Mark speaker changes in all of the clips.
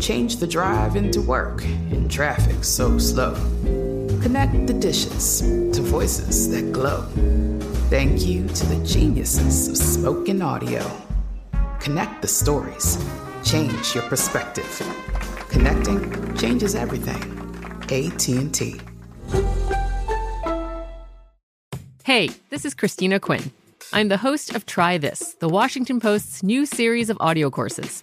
Speaker 1: Change the drive into work in traffic so slow. Connect the dishes to voices that glow. Thank you to the geniuses of spoken audio. Connect the stories. Change your perspective. Connecting changes everything. AT&T.
Speaker 2: Hey, this is Christina Quinn. I'm the host of Try This, the Washington Post's new series of audio courses.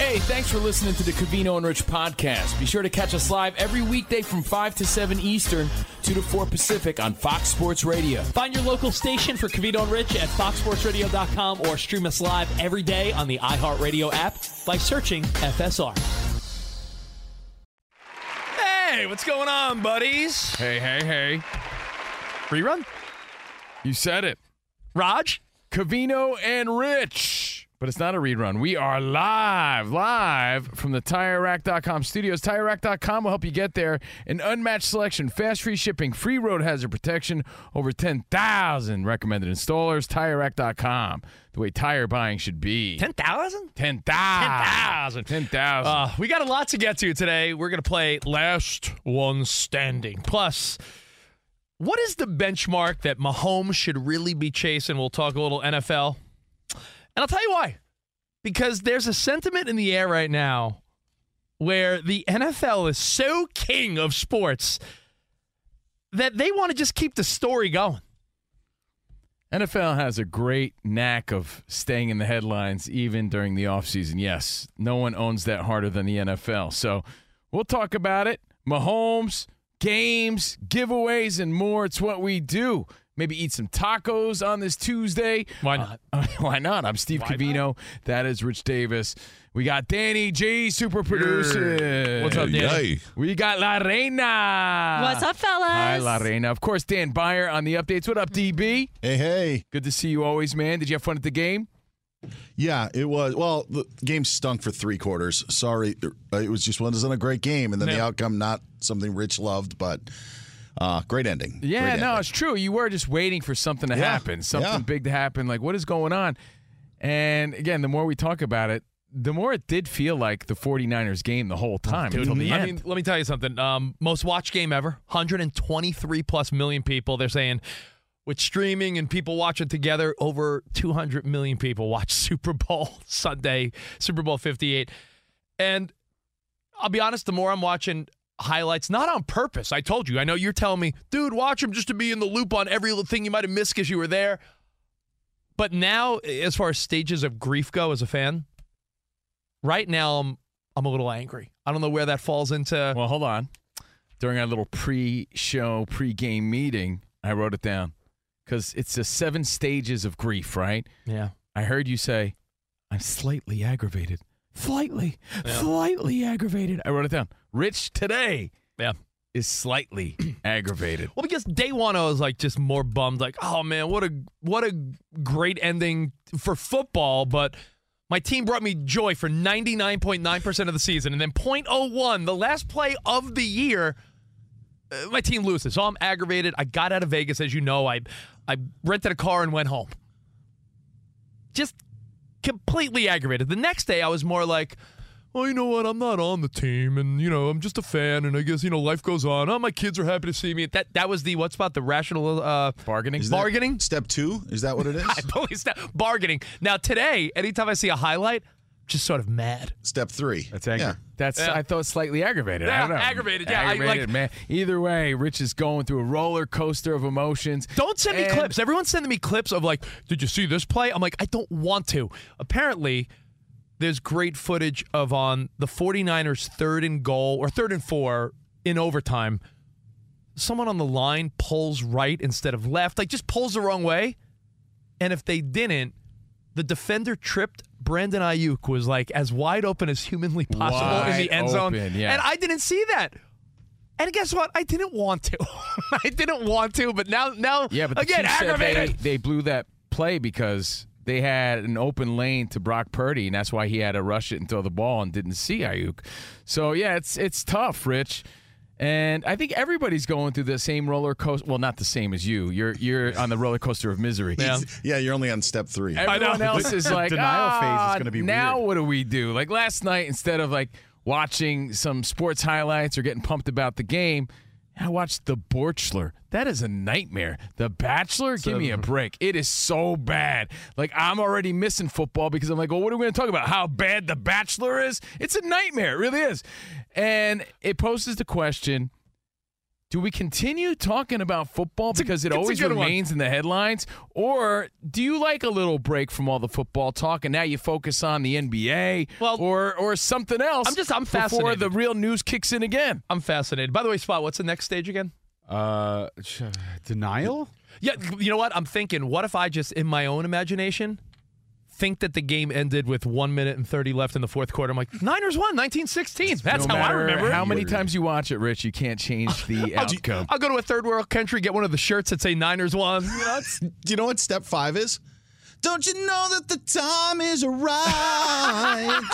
Speaker 3: Hey, thanks for listening to the Covino and Rich podcast. Be sure to catch us live every weekday from 5 to 7 Eastern, 2 to 4 Pacific on Fox Sports Radio.
Speaker 4: Find your local station for Covino and Rich at foxsportsradio.com or stream us live every day on the iHeartRadio app by searching FSR.
Speaker 5: Hey, what's going on, buddies?
Speaker 3: Hey, hey, hey.
Speaker 5: Rerun?
Speaker 3: You said it.
Speaker 5: Raj?
Speaker 3: Covino and Rich. But it's not a rerun. We are live, live from the TireRack.com studios. TireRack.com will help you get there. An unmatched selection, fast free shipping, free road hazard protection, over 10,000 recommended installers. TireRack.com, the way tire buying should be.
Speaker 5: 10,000?
Speaker 3: 10,000.
Speaker 5: 10,000.
Speaker 3: 10,000.
Speaker 5: Uh, we got a lot to get to today. We're going to play Last One Standing. Plus, what is the benchmark that Mahomes should really be chasing? We'll talk a little NFL. I'll tell you why. Because there's a sentiment in the air right now where the NFL is so king of sports that they want to just keep the story going.
Speaker 3: NFL has a great knack of staying in the headlines even during the offseason. Yes, no one owns that harder than the NFL. So we'll talk about it. Mahomes, games, giveaways, and more. It's what we do. Maybe eat some tacos on this Tuesday.
Speaker 5: Why not?
Speaker 3: Uh, why not? I'm Steve Covino. That is Rich Davis. We got Danny G, super producer.
Speaker 5: What's up, Dan?
Speaker 3: We got La Reina.
Speaker 6: What's up, fellas?
Speaker 3: Hi, La Reina. Of course, Dan Beyer on the updates. What up, DB?
Speaker 7: Hey, hey.
Speaker 3: Good to see you always, man. Did you have fun at the game?
Speaker 7: Yeah, it was. Well, the game stunk for three quarters. Sorry. It was just wasn't a great game. And then the outcome, not something Rich loved, but uh, great ending.
Speaker 3: Yeah,
Speaker 7: Great
Speaker 3: no,
Speaker 7: ending.
Speaker 3: it's true. You were just waiting for something to
Speaker 7: Yeah,
Speaker 3: happen, something
Speaker 7: yeah.
Speaker 3: big to happen. Like, what is going on? And again, the more we talk about it, the more it did feel like the 49ers game the whole time until the
Speaker 5: I
Speaker 3: end.
Speaker 5: mean, let me tell you something. Um, most watched game ever. 123 plus million people. They're saying with streaming and people watching together, over 200 million people watch Super Bowl Sunday, Super Bowl 58. And I'll be honest, the more I'm watching highlights, not on purpose. I told you. I know you're telling me, dude, watch them just to be in the loop on every little thing you might have missed because you were there. But now, as far as stages of grief go as a fan, right now I'm I'm a little angry. I don't know where that falls into.
Speaker 3: well, hold on. During our little pre-show, pre-game meeting, I wrote it down because it's the seven stages of grief, right?
Speaker 5: Yeah.
Speaker 3: I heard you say, "I'm slightly aggravated." Slightly, slightly aggravated. I wrote it down. Rich today
Speaker 5: Yeah.
Speaker 3: is slightly aggravated.
Speaker 5: Well, because day one I was like just more bummed, like, oh man, what a what a great ending for football, but my team brought me joy for 99.9% of the season. And then 0.01, the last play of the year, uh, my team loses. So I'm aggravated. I got out of Vegas, as you know. I I rented a car and went home. Just completely aggravated. The next day, I was more like, well, you know what? I'm not on the team, and you know, I'm just a fan, and I guess you know, life goes on. Oh, my kids are happy to see me. That that was the what's about the rational uh,
Speaker 3: Bargaining.
Speaker 7: Is
Speaker 5: bargaining.
Speaker 7: Step two? Is that what it is?
Speaker 5: I believe that bargaining. Now today, anytime I see a highlight, just sort of mad.
Speaker 7: Step three.
Speaker 3: That's angry.
Speaker 7: Yeah.
Speaker 3: That's
Speaker 5: Yeah.
Speaker 3: I thought slightly aggravated. I don't know.
Speaker 5: aggravated, yeah, I
Speaker 3: aggravated,
Speaker 5: like-
Speaker 3: man. Either way, Rich is going through a roller coaster of emotions.
Speaker 5: Don't send me clips. Everyone's sending me clips of like, did you see this play? I'm like, I don't want to. Apparently, there's great footage of on the 49ers third and goal or third and four in overtime. Someone on the line pulls right instead of left, like just pulls the wrong way. And if they didn't, the defender tripped. Brandon Aiyuk was like as wide open as humanly possible in the end zone.
Speaker 3: open, yeah.
Speaker 5: And I didn't see that. And guess what? I didn't want to. I didn't want to, but now, now,
Speaker 3: Yeah, but
Speaker 5: again, aggravated.
Speaker 3: They, they blew that play because they had an open lane to Brock Purdy, and that's why he had to rush it and throw the ball and didn't see Aiyuk. So yeah, it's it's tough, Rich. And I think everybody's going through the same roller coaster. Well, not the same as you. You're you're on the roller coaster of misery.
Speaker 5: Yeah.
Speaker 7: Yeah, you're only on step three.
Speaker 3: Everyone
Speaker 5: know.
Speaker 3: else is like,
Speaker 6: Denial phase is
Speaker 3: "Ah,
Speaker 6: gonna be
Speaker 3: now
Speaker 6: weird."
Speaker 3: what do we do? Like last night, instead of like watching some sports highlights or getting pumped about the game, I watched The Borchler. That is a nightmare. The Bachelor, give me a break. It is so bad. Like I'm already missing football because I'm like, well, what are we going to talk about? How bad The Bachelor is? It's a nightmare. It really is. And it poses the question. Do we continue talking about football because it always
Speaker 5: good one.
Speaker 3: remains in the headlines? Or do you like a little break from all the football talk and now you focus on the NBA
Speaker 5: Well,
Speaker 3: or or something else?
Speaker 5: I'm just- I'm fascinated.
Speaker 3: before
Speaker 5: fascinated.
Speaker 3: the real news kicks in again.
Speaker 5: I'm fascinated. By the way, Spot, what's the next stage again?
Speaker 6: Uh, denial?
Speaker 5: Yeah, you know what? I'm thinking, what if I just, in my own imagination, think that the game ended with one minute and 30 left in the fourth quarter? I'm like, Niners won, 1916. That's
Speaker 3: no
Speaker 5: how I remember it.
Speaker 3: How many times you watch it, Rich, you can't change the
Speaker 5: I'll,
Speaker 3: outcome.
Speaker 5: I'll go to a third world country, get one of the shirts that say Niners won. You know,
Speaker 7: Do you know what step five is? Don't you know that the time is right?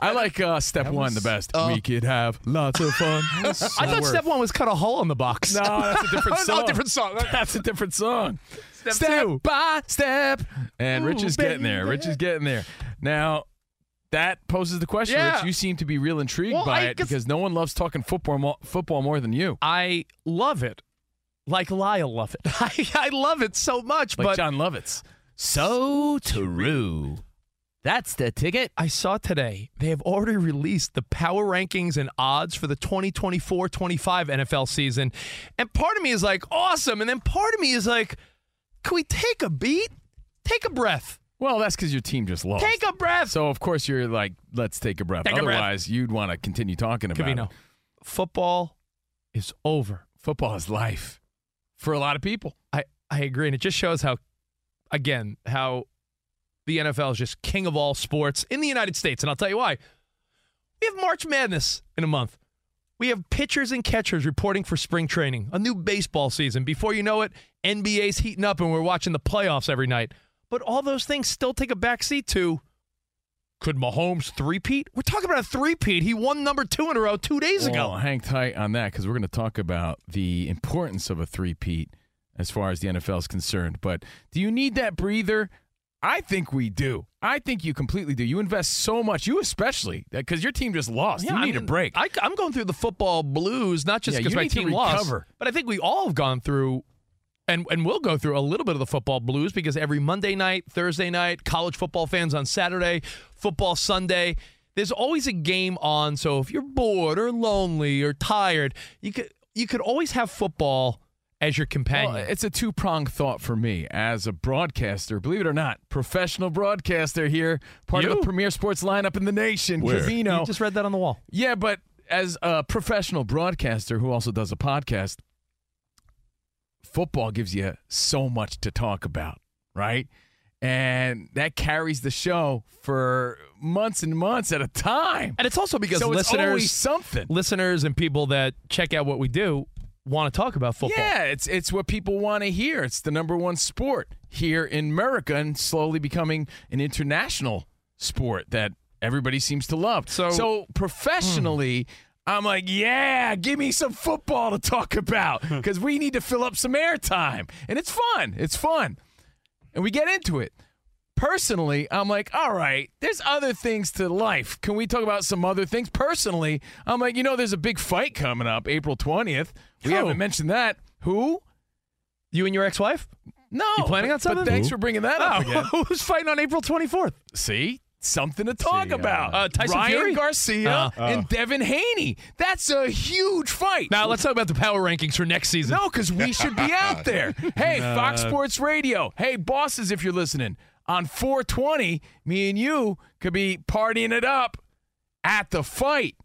Speaker 3: I like uh, step one the best. we could have lots of fun.
Speaker 5: I thought step one was cut a hole in the box.
Speaker 3: No, that's a different
Speaker 5: Oh,
Speaker 3: song.
Speaker 5: different song.
Speaker 3: That's a different song.
Speaker 5: Step two.
Speaker 3: by step. And Rich
Speaker 5: Ooh,
Speaker 3: is getting there. Rich is getting there. Now, that poses the question,
Speaker 5: Yeah.
Speaker 3: Rich. You seem to be real intrigued
Speaker 5: Well,
Speaker 3: by
Speaker 5: I
Speaker 3: it because no one loves talking football more, football more than you.
Speaker 5: I love it. Like Lyle Lovett. I, I love it so much,
Speaker 3: Like
Speaker 5: but
Speaker 3: Jon Lovitz. So true. That's the ticket.
Speaker 5: I saw today they have already released the power rankings and odds for the 2024 25 NFL season. And part of me is like, awesome. And then part of me is like, can we take a beat? Take a breath.
Speaker 3: Well, that's because your team just lost.
Speaker 5: Take a breath.
Speaker 3: so, of course, you're like, let's take a breath.
Speaker 5: Take a breath.
Speaker 3: Otherwise, you'd want to continue talking about it.
Speaker 5: football is over.
Speaker 3: Football is life for a lot of people.
Speaker 5: I, I agree. And it just shows how, again, how the NFL is just king of all sports in the United States. And I'll tell you why. We have March Madness in a month. We have pitchers and catchers reporting for spring training, a new baseball season. Before you know it, NBA's heating up and we're watching the playoffs every night. But all those things still take a backseat to could Mahomes three-peat? We're talking about a three-peat. He won number two in a row two days
Speaker 3: Well,
Speaker 5: ago.
Speaker 3: hang tight on that because we're going to talk about the importance of a three-peat as far as the NFL is concerned. But do you need that breather? I think we do. I think you completely do. You invest so much, you especially, because your team just lost.
Speaker 5: Yeah,
Speaker 3: you
Speaker 5: I
Speaker 3: need a break.
Speaker 5: I, am going through the football blues, not just
Speaker 3: Yeah,
Speaker 5: because
Speaker 3: you
Speaker 5: my team lost, but I think we all have gone through, and and we'll go through a little bit of the football blues because every Monday night, Thursday night, college football fans on Saturday, football Sunday. There's always a game on, so if you're bored or lonely or tired, you could you could always have football as your companion.
Speaker 3: Well, it's a two pronged thought for me as a broadcaster. Believe it or not, professional broadcaster here, part of the premier sports lineup in the nation,
Speaker 7: Where?
Speaker 3: Covino.
Speaker 5: you just read that on the wall.
Speaker 3: Yeah, but as a professional broadcaster who also does a podcast, football gives you so much to talk about, right? And that carries the show for months and months at a time.
Speaker 5: And it's also because
Speaker 3: so it's
Speaker 5: listeners
Speaker 3: always something.
Speaker 5: listeners and people that check out what we do want to talk about football.
Speaker 3: Yeah, it's it's what people want to hear. It's the number one sport here in America and slowly becoming an international sport that everybody seems to love.
Speaker 5: So-
Speaker 3: so professionally, I'm like, yeah, give me some football to talk about because we need to fill up some airtime. And it's fun. It's fun. And we get into it. Personally, I'm like, all right, there's other things to life. Can we talk about some other things? Personally, I'm like, you know, there's a big fight coming up April 20th. We
Speaker 5: Who?
Speaker 3: haven't mentioned that. Who?
Speaker 5: You and your ex-wife?
Speaker 3: No.
Speaker 5: You planning
Speaker 3: but-
Speaker 5: on something?
Speaker 3: But thanks for bringing that up again.
Speaker 5: Oh, who's fighting on April 24th?
Speaker 3: See? Something to talk
Speaker 6: See, uh,
Speaker 3: about.
Speaker 5: Uh, Tyson
Speaker 3: Ryan
Speaker 5: Fury?
Speaker 3: Garcia
Speaker 5: Uh.
Speaker 3: and Devin Haney. That's a huge fight.
Speaker 5: Now let's talk about the power rankings for next season.
Speaker 3: No, because we should be out there. Hey, Fox Sports Radio. Hey, bosses, if you're listening, on 420, me and you could be partying it up at the fight.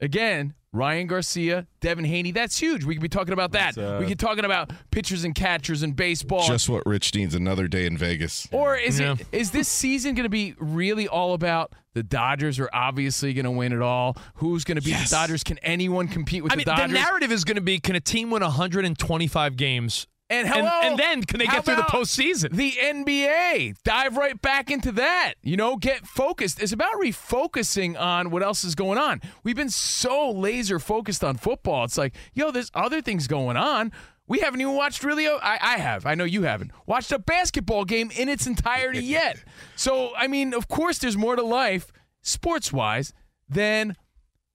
Speaker 3: Again, Ryan Garcia, Devin Haney. That's huge. We could be talking about that.
Speaker 6: Uh,
Speaker 3: we could be talking about pitchers and catchers and baseball.
Speaker 8: Just what Rich needs another day in Vegas.
Speaker 3: Or is
Speaker 5: Yeah.
Speaker 3: it is this season going to be really all about the Dodgers are obviously going to win it all? Who's going to beat
Speaker 8: Yes.
Speaker 3: the Dodgers? Can anyone compete with
Speaker 5: I
Speaker 3: the
Speaker 5: mean,
Speaker 3: Dodgers?
Speaker 5: the narrative is going to be: Can a team win 125 games?
Speaker 3: And hello,
Speaker 5: and then can they get through the postseason?
Speaker 3: The NBA dive right back into that. You know, get focused. It's about refocusing on what else is going on. We've been so laser focused on football. It's like, yo, there's other things going on. We haven't even watched really. I, I have. I know you haven't watched a basketball game in its entirety yet. So I mean, of course, there's more to life, sports wise, than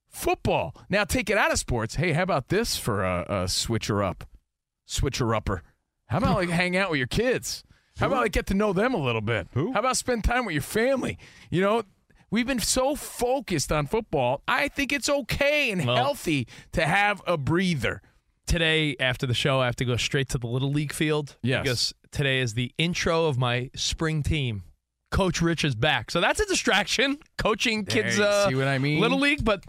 Speaker 3: football. Now take it out of sports. Hey, how about this for a, a switcher up, switcher upper? How about like hang out with your kids? How about like get to know them a little bit?
Speaker 6: Who?
Speaker 3: How about spend time with your family? You know, we've been so focused on football. I think it's okay and
Speaker 5: Well-
Speaker 3: healthy to have a breather.
Speaker 5: Today, after the show, I have to go straight to the little league field.
Speaker 3: Yes.
Speaker 5: because today is the intro of my spring team. Coach Rich is back, so that's a distraction. Coaching
Speaker 3: There,
Speaker 5: kids,
Speaker 3: you
Speaker 5: uh,
Speaker 3: see what I mean?
Speaker 5: Little league, but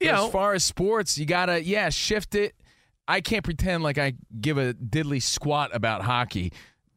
Speaker 5: you
Speaker 3: as
Speaker 5: know,
Speaker 3: far as sports, you gotta yeah shift it. I can't pretend like I give a diddly squat about hockey.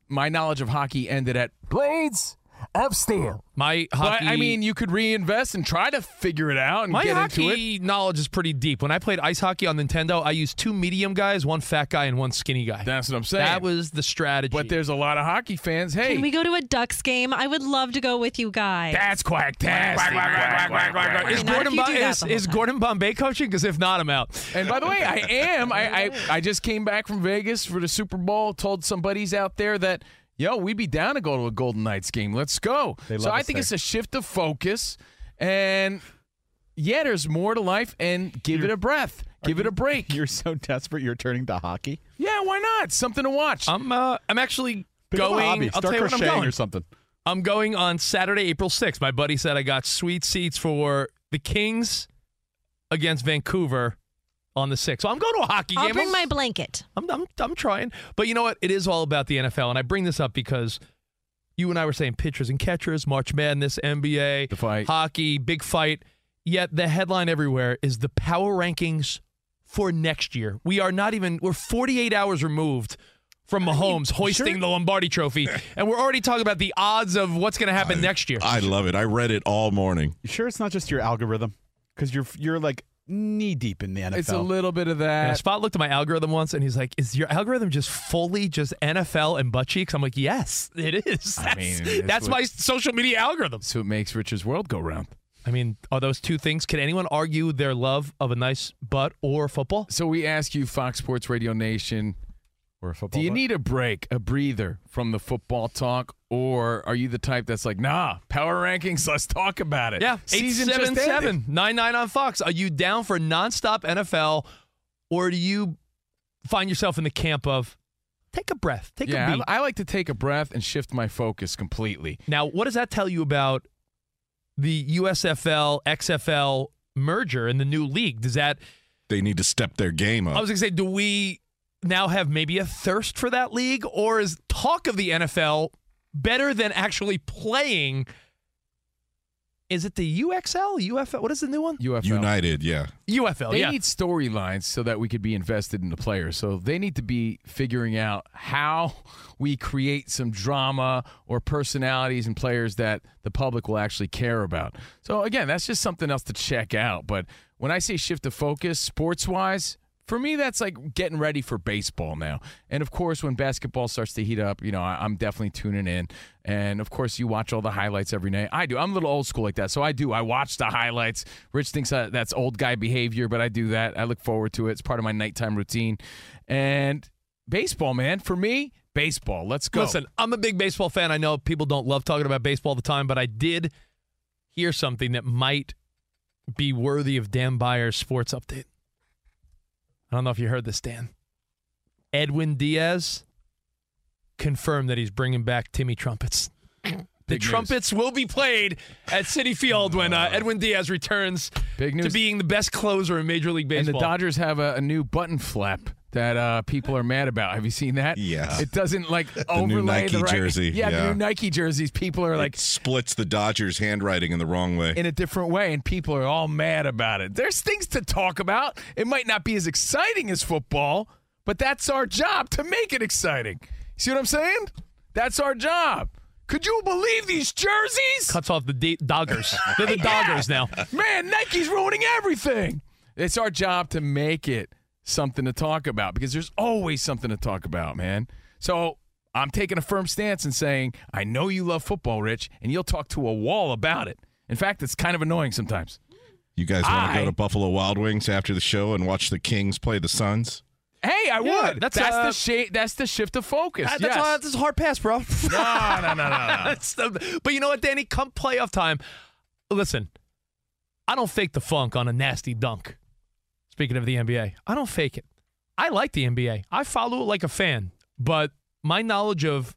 Speaker 3: My knowledge of hockey ended at blades of steel.
Speaker 5: my
Speaker 3: But. I mean, you could reinvest and try to figure it out and
Speaker 5: My
Speaker 3: get into it.
Speaker 5: hockey knowledge is pretty deep. When I played ice hockey on Nintendo, I used two medium guys, one fat guy, and one skinny guy.
Speaker 3: That's what I'm saying.
Speaker 5: that was the strategy.
Speaker 3: But there's a lot of hockey fans. Hey,
Speaker 9: Can we go to a Ducks game? I would love to go with you guys.
Speaker 3: that's quacktastic. Quack, quack, quack, quack, quack,
Speaker 5: is
Speaker 9: mean, not
Speaker 5: Gordon,
Speaker 9: if you
Speaker 5: Bo-
Speaker 9: do that
Speaker 5: is, is. Gordon Bombay coaching? Because if not, I'm out.
Speaker 3: And by the way, I am. I, I I just came back from Vegas for the Super Bowl. Told some buddies out there that yo, we'd be down to go to a Golden Knights game. Let's go. So I think
Speaker 6: there.
Speaker 3: it's a shift of focus, and yeah, there's more to life. And give it a breath. Give it a break.
Speaker 6: You're so desperate. You're turning to hockey.
Speaker 3: Yeah, why not? Something to watch.
Speaker 5: I'm uh, I'm actually
Speaker 6: Pick
Speaker 5: going.
Speaker 6: hobby.
Speaker 5: I'll
Speaker 6: Start
Speaker 5: tell you what I'm going.
Speaker 6: or something.
Speaker 5: I'm going on Saturday, April 6th. My buddy said I got sweet seats for the Kings against Vancouver on the 6th. So I'm going to a hockey
Speaker 9: I'll
Speaker 5: game.
Speaker 9: bring
Speaker 5: I'm-
Speaker 9: my blanket.
Speaker 5: I'm, I'm, I'm trying. But you know what? It is all about the NFL. And I bring this up because you and I were saying pitchers and catchers, March Madness, NBA,
Speaker 3: The fight.
Speaker 5: hockey, big fight. Yet the headline everywhere is the power rankings for next year. We are not even, we're 48 hours removed from Mahomes hoisting the Lombardi trophy. and we're already talking about the odds of what's going to happen next year.
Speaker 8: I love it. I read it all morning.
Speaker 6: You sure it's not just your algorithm? Because you're you're like knee deep in the NFL.
Speaker 3: it's a little bit of
Speaker 5: And
Speaker 3: that.
Speaker 5: Spot looked at my algorithm once and he's like, Is your algorithm just fully just NFL and butt cheeks? I'm like, Yes, it is.
Speaker 3: I
Speaker 5: That's,
Speaker 3: mean,
Speaker 5: that's
Speaker 3: what-
Speaker 5: my social media algorithm.
Speaker 3: That's what makes Rich's world go round.
Speaker 5: I mean, are those two things? Can anyone argue their love of a nice butt or football?
Speaker 3: So we ask you, Fox Sports Radio Nation,
Speaker 6: We're a football.
Speaker 3: Do you
Speaker 6: butt.
Speaker 3: need a break, a breather from the football talk, or are you the type that's like, nah, power rankings, let's talk about it?
Speaker 5: Yeah,
Speaker 3: season just
Speaker 5: 877
Speaker 3: ended.
Speaker 5: 99 on Fox. Are you down for nonstop NFL or do you find yourself in the camp of take a breath, take a beat?
Speaker 3: I, I like to take a breath and shift my focus completely.
Speaker 5: Now, what does that tell you about the USFL XFL merger and the new league? Does that
Speaker 8: They need to step their game up.
Speaker 5: I was going to say do we now have maybe a thirst for that league or is talk of the NFL better than actually playing Is it the UXL, UFL? What is the new one?
Speaker 3: UFL.
Speaker 8: United, yeah.
Speaker 5: UFL,
Speaker 3: They
Speaker 5: yeah.
Speaker 3: need storylines so that we could be invested in the players. So they need to be figuring out how we create some drama or personalities and players that the public will actually care about. So again, that's just something else to check out. But when I say shift of focus, sports wise, For me, that's like getting ready for baseball now. And of course, when basketball starts to heat up, you know, I, I'm definitely tuning in. And of course, you watch all the highlights every night. I do. I'm a little old school like that, so I do. I watch the highlights. Rich thinks that that's old guy behavior, but I do that. I look forward to it. It's part of my nighttime routine. And baseball, man, for me, baseball. Let's go.
Speaker 5: Listen, I'm a big baseball fan. I know people don't love talking about baseball all the time, but I did hear something that might be worthy of Dan Beyer's sports update. I don't know if you heard this, Dan. Edwin Diaz confirmed that he's bringing back Timmy trumpets. The
Speaker 3: Big news.
Speaker 5: trumpets will be played at Citi Field when uh, Edwin Diaz returns
Speaker 3: Big
Speaker 5: to being the best closer in Major League Baseball.
Speaker 3: And the Dodgers have a, a new button flap that uh, people are mad about. Have you seen that?
Speaker 8: Yeah.
Speaker 3: It doesn't like
Speaker 8: new
Speaker 3: overlay
Speaker 8: Nike
Speaker 3: the right.
Speaker 8: jersey,
Speaker 3: Yeah, the new Nike jerseys. People are like
Speaker 8: it splits the Dodgers' handwriting in the wrong way.
Speaker 3: in a different way, and people are all mad about it. There's things to talk about. It might not be as exciting as football, but that's our job to make it exciting. See what I'm saying? That's our job. Could you believe these jerseys?
Speaker 5: Cuts off the D- Doggers. They're the
Speaker 3: Yeah.
Speaker 5: Doggers now.
Speaker 3: Man, Nike's ruining everything. It's our job to make it something to talk about because there's always something to talk about, man. So I'm taking a firm stance and saying, I know you love football, Rich, and you'll talk to a wall about it. In fact, it's kind of annoying sometimes.
Speaker 8: You guys want to go to Buffalo Wild Wings after the show and watch the Kings play the Suns?
Speaker 3: Hey, I
Speaker 5: Yeah,
Speaker 3: would.
Speaker 5: that's,
Speaker 3: That's,
Speaker 5: uh,
Speaker 3: the sh- That's the shift of focus.
Speaker 5: That-
Speaker 3: yes.
Speaker 5: that's, all, that's a hard pass, bro.
Speaker 3: no, no, no, no, no.
Speaker 5: That's the- but you know what, Danny? Come playoff time. Listen, I don't fake the funk on a nasty dunk. Speaking of the NBA, I don't fake it. I like the NBA. I follow it like a fan, but my knowledge of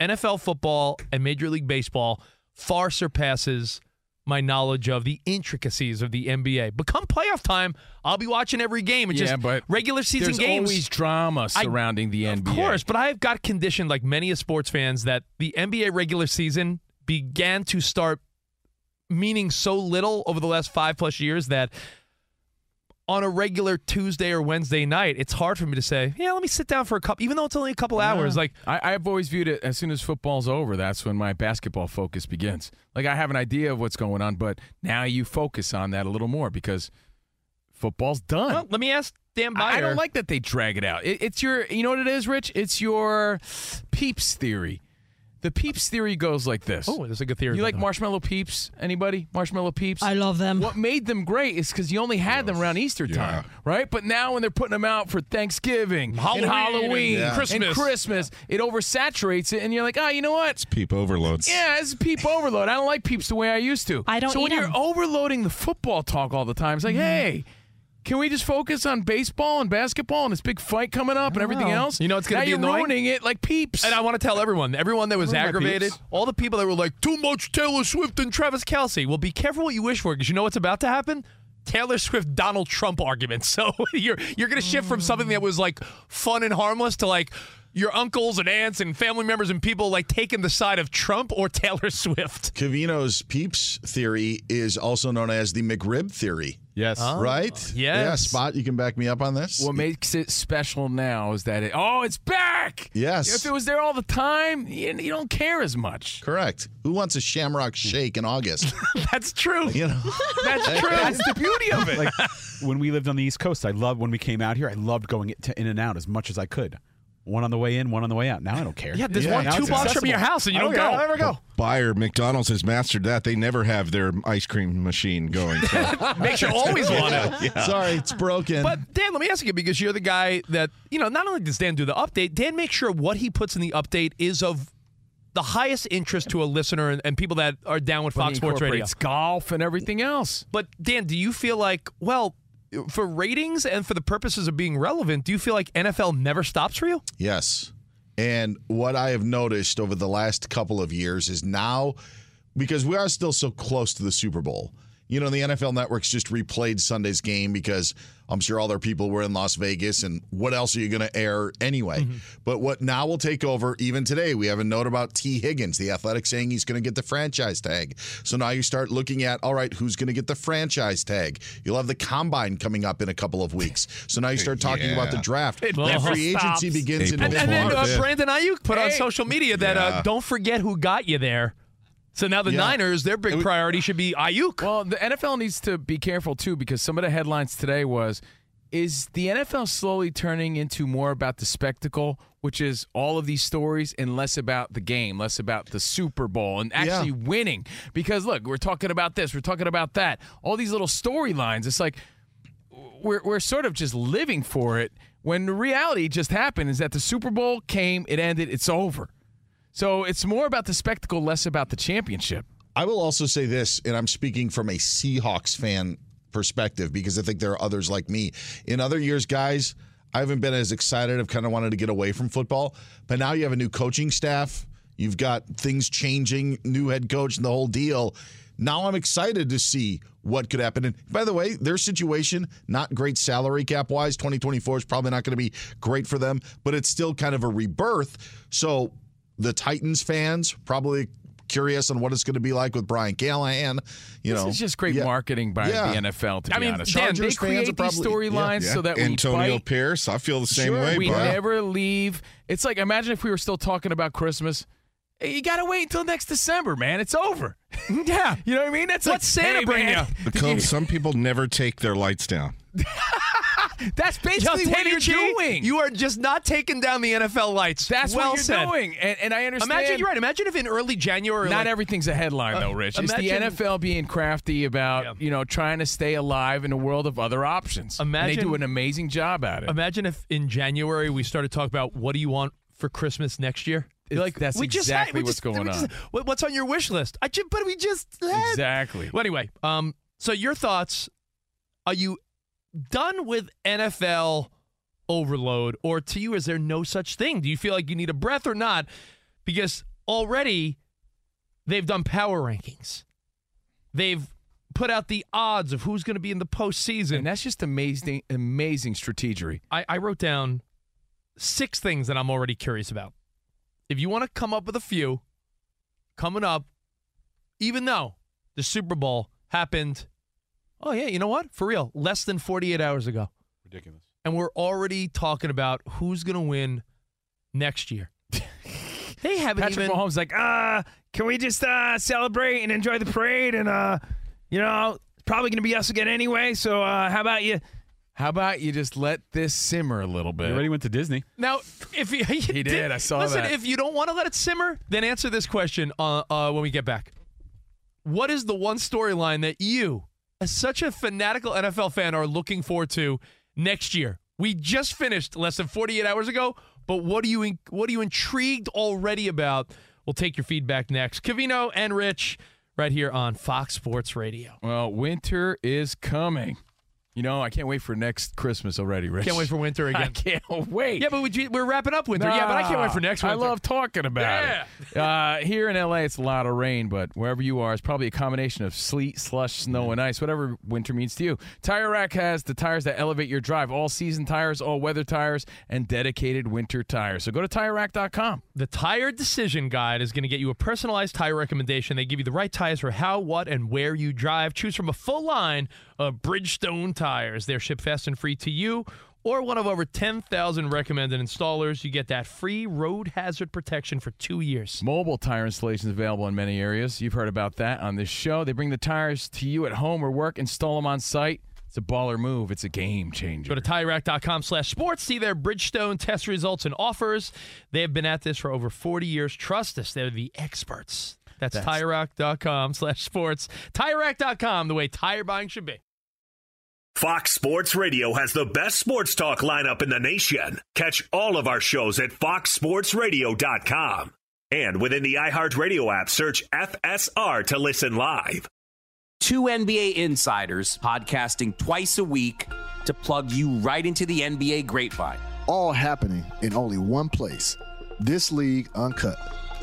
Speaker 5: NFL football and Major League Baseball far surpasses my knowledge of the intricacies of the NBA. But come playoff time, I'll be watching every game. It's
Speaker 3: Yeah,
Speaker 5: just
Speaker 3: but
Speaker 5: regular season
Speaker 3: There's
Speaker 5: games.
Speaker 3: There's always drama
Speaker 5: I-
Speaker 3: surrounding the NBA.
Speaker 5: Of course, but I've got conditioned like many of sports fans that the NBA regular season began to start meaning so little over the last five plus years that on a regular Tuesday or Wednesday night, it's hard for me to say, yeah, let me sit down for a couple, even though it's only a couple hours. Like,
Speaker 3: I, I've always viewed it as soon as football's over, that's when my basketball focus begins. Like I have an idea of what's going on, but now you focus on that a little more because football's done.
Speaker 5: well, let me ask Dan Beyer.
Speaker 3: I I don't like that they drag it out. It, it's your, you know what it is, Rich? It's your peeps theory. The peeps theory goes like this.
Speaker 5: Oh, there's a good theory.
Speaker 3: You like marshmallow peeps? Anybody? Marshmallow peeps?
Speaker 9: I love them.
Speaker 3: What made them great is because you only had them around Easter time, right? But now when they're putting them out for Thanksgiving,
Speaker 5: Halloween
Speaker 3: and Halloween,
Speaker 5: and
Speaker 3: and
Speaker 5: Christmas.
Speaker 3: Christmas, it oversaturates it, and you're like, oh, you know what?
Speaker 8: It's peep overloads.
Speaker 3: Yeah, it's peep overload. I don't like peeps the way I used to.
Speaker 9: I don't
Speaker 3: So when
Speaker 9: eat
Speaker 3: you're overloading the football talk all the time, it's like, mm-hmm. hey. Can we just focus on baseball and basketball and this big fight coming up and everything
Speaker 5: know.
Speaker 3: else?
Speaker 5: You know it's gonna
Speaker 3: now
Speaker 5: be
Speaker 3: you're
Speaker 5: annoying?
Speaker 3: ruining it like peeps.
Speaker 5: And I want to tell everyone, everyone that was
Speaker 6: Where my
Speaker 5: aggravated,
Speaker 6: peeps?
Speaker 5: all the people that were like, too much Taylor Swift and Travis Kelce. Well, be careful what you wish for because you know what's about to happen? Taylor Swift Donald Trump argument. So you're you're gonna shift from something that was like fun and harmless to like your uncles and aunts and family members and people like taking the side of Trump or Taylor Swift.
Speaker 7: Covino's peeps theory is also known as the McRib theory.
Speaker 6: Yes.
Speaker 7: Oh, right?
Speaker 5: Yes. Yeah.
Speaker 7: Spot, you can back me up on this.
Speaker 3: What makes it special now is that it, oh, it's back.
Speaker 7: Yes.
Speaker 3: If it was there all the time, you, you don't care as much.
Speaker 7: Correct. Who wants a shamrock shake in August?
Speaker 5: That's true.
Speaker 7: you know,
Speaker 5: That's true.
Speaker 3: That's the beauty of it.
Speaker 6: Like when we lived on the East Coast, I loved when we came out here. I loved going to In and Out as much as I could. One on the way in, one on the way out. Now I don't care.
Speaker 5: yeah, there's
Speaker 7: Yeah,
Speaker 5: one
Speaker 7: now
Speaker 5: two blocks from your house and you don't,
Speaker 6: don't
Speaker 5: go.
Speaker 6: care. I never go.
Speaker 8: Buyer McDonald's has mastered that. They never have their ice cream machine going. So.
Speaker 5: Makes you always want to.
Speaker 7: sorry, it's broken.
Speaker 5: But Dan, let me ask you because you're the guy that you know. Not only does Dan do the update, Dan makes sure what he puts in the update is of the highest interest to a listener and, and people that are down with
Speaker 3: When
Speaker 5: Fox Sports Radio.
Speaker 3: incorporates golf and everything else.
Speaker 5: But Dan, do you feel like well? For ratings and for the purposes of being relevant, do you feel like NFL never stops for you?
Speaker 7: Yes. And what I have noticed over the last couple of years is now, because we are still so close to the Super Bowl, you know, the NFL networks just replayed Sunday's game because I'm sure all their people were in Las Vegas and what else are you going to air anyway? But what now will take over, even today, we have a note about Tee Higgins, the athletic saying he's going to get the franchise tag. So now you start looking at, all right, who's going to get the franchise tag? You'll have the combine coming up in a couple of weeks. So now you start talking about the draft.
Speaker 5: It
Speaker 7: And
Speaker 5: never
Speaker 7: free agency
Speaker 5: stops.
Speaker 7: begins in
Speaker 8: April
Speaker 5: And then uh, Brandon Aiyuk put on social media that uh, don't forget who got you there. So now the
Speaker 7: Yeah.
Speaker 5: Niners, their big priority should be Aiyuk.
Speaker 3: Well, the NFL needs to be careful too because some of the headlines today was is the NFL slowly turning into more about the spectacle, which is all of these stories, and less about the game, less about the Super Bowl and actually winning. Because look, we're talking about this, we're talking about that, all these little storylines. It's like we're we're sort of just living for it. When the reality just happened is that the Super Bowl came, it ended, it's over. So it's more about the spectacle, less about the championship.
Speaker 7: I will also say this, and I'm speaking from a Seahawks fan perspective because I think there are others like me. In other years, guys, I haven't been as excited. I've kind of wanted to get away from football, but now you have a new coaching staff. You've got things changing, new head coach, and the whole deal. Now I'm excited to see what could happen. And by the way, their situation, not great salary cap wise. 2024 is probably not going to be great for them, but it's still kind of a rebirth. So the Titans fans probably curious on what it's going to be like with Brian Callahan. You
Speaker 3: this
Speaker 7: know,
Speaker 3: is just great
Speaker 7: Yeah.
Speaker 3: marketing by
Speaker 7: Yeah.
Speaker 3: the NFL. To
Speaker 5: I
Speaker 3: be
Speaker 5: mean,
Speaker 3: honest,
Speaker 5: Dan,
Speaker 3: they
Speaker 7: Chargers fans
Speaker 3: create
Speaker 7: are
Speaker 3: these
Speaker 7: probably-
Speaker 3: storylines
Speaker 8: Yeah.
Speaker 3: so that
Speaker 8: Antonio
Speaker 3: we fight.
Speaker 8: Pierce, I feel the same
Speaker 7: Sure,
Speaker 8: way.
Speaker 3: we
Speaker 8: bro.
Speaker 3: never leave. It's like imagine if we were still talking about Christmas. You gotta wait until next December, man. It's over.
Speaker 5: Yeah.
Speaker 3: You know what I mean? That's
Speaker 5: What's
Speaker 3: like,
Speaker 5: Santa
Speaker 3: hey,
Speaker 5: bring
Speaker 3: man,
Speaker 5: you?
Speaker 8: Because some people never take their lights down.
Speaker 3: That's basically
Speaker 5: Yo,
Speaker 3: what you're
Speaker 5: G,
Speaker 3: doing.
Speaker 5: You are just not taking down the NFL lights.
Speaker 3: That's
Speaker 5: well
Speaker 3: what you're
Speaker 5: said.
Speaker 3: doing, and, and I understand.
Speaker 5: Imagine you're right. Imagine if in early January,
Speaker 3: Not
Speaker 5: like,
Speaker 3: everything's a headline, though,
Speaker 5: Uh,
Speaker 3: Rich. It's the NFL being crafty about
Speaker 5: Yeah.
Speaker 3: you know trying to stay alive in a world of other options. and they do an amazing job at it.
Speaker 5: Imagine if in January we started talking about what do you want for Christmas next year?
Speaker 3: It's-
Speaker 5: Like
Speaker 3: that's
Speaker 5: we just had-
Speaker 3: exactly
Speaker 5: we
Speaker 3: what's
Speaker 5: just-
Speaker 3: going
Speaker 5: we just-
Speaker 3: on.
Speaker 5: what's on your wish list? I just, but we just had-
Speaker 3: exactly.
Speaker 5: Well, anyway, um, so your thoughts? Are you done with NFL overload, or to you, is there no such thing? Do you feel like you need a breath or not? Because already they've done power rankings. They've put out the odds of who's going to be in the postseason.
Speaker 3: And that's just amazing, amazing strategery.
Speaker 5: I, I wrote down six things that I'm already curious about. If you want to come up with a few coming up, even though the Super Bowl happened, oh, yeah, you know what? For real, less than 48 hours ago.
Speaker 6: Ridiculous.
Speaker 5: And we're already talking about who's going to win next year. they haven't
Speaker 3: Patrick
Speaker 5: even.
Speaker 3: Mahomes like, uh, can we just uh, celebrate and enjoy the parade? And uh, you know, it's probably going to be us again anyway. So uh, how about you? How about you just let this simmer a little bit?
Speaker 6: He already went to Disney.
Speaker 5: Now, if you,
Speaker 3: He did, I saw
Speaker 5: listen,
Speaker 3: that.
Speaker 5: if you don't want to let it simmer, then answer this question uh, uh, when we get back. What is the one storyline that you, as such a fanatical NFL fan, are looking forward to next year? We just finished less than 48 hours ago, but what are you what are you intrigued already about? We'll take your feedback next. Covino and Rich, right here on Fox Sports Radio.
Speaker 3: Well, winter is coming. You know, I can't wait for next Christmas already, Rich.
Speaker 5: Can't wait for winter again.
Speaker 3: I can't wait.
Speaker 5: Yeah, but we, we're wrapping up winter. yeah, but I can't wait for next winter.
Speaker 3: I love talking about it. Uh, here in LA, it's a lot of rain, but wherever you are, it's probably a combination of sleet, slush, snow, and ice, whatever winter means to you. Tire Rack has the tires that elevate your drive all season tires, all weather tires, and dedicated winter tires. So go to tirerack.com.
Speaker 5: The Tire Decision Guide is going to get you a personalized tire recommendation. They give you the right tires for how, what, and where you drive. Choose from a full line of Bridgestone tires. They're shipped fast and free to you or one of over 10,000 recommended installers. You get that free road hazard protection for two years.
Speaker 3: Mobile tire installations available in many areas. You've heard about that on this show. They bring the tires to you at home or work, install them on site. It's a baller move. It's a game changer.
Speaker 5: Go to TireRack.com slash sports. See their Bridgestone test results and offers. They have been at this for over 40 years. Trust us. They're the experts. That's,
Speaker 3: That's-
Speaker 5: TireRack.com slash sports. TireRack.com, the way tire buying should be.
Speaker 10: Fox Sports Radio has the best sports talk lineup in the nation. Catch all of our shows at foxsportsradio.com. And within the iHeartRadio app, search FSR to listen live.
Speaker 11: Two NBA insiders podcasting twice a week to plug you right into the NBA grapevine.
Speaker 12: all happening in only one place. This League Uncut,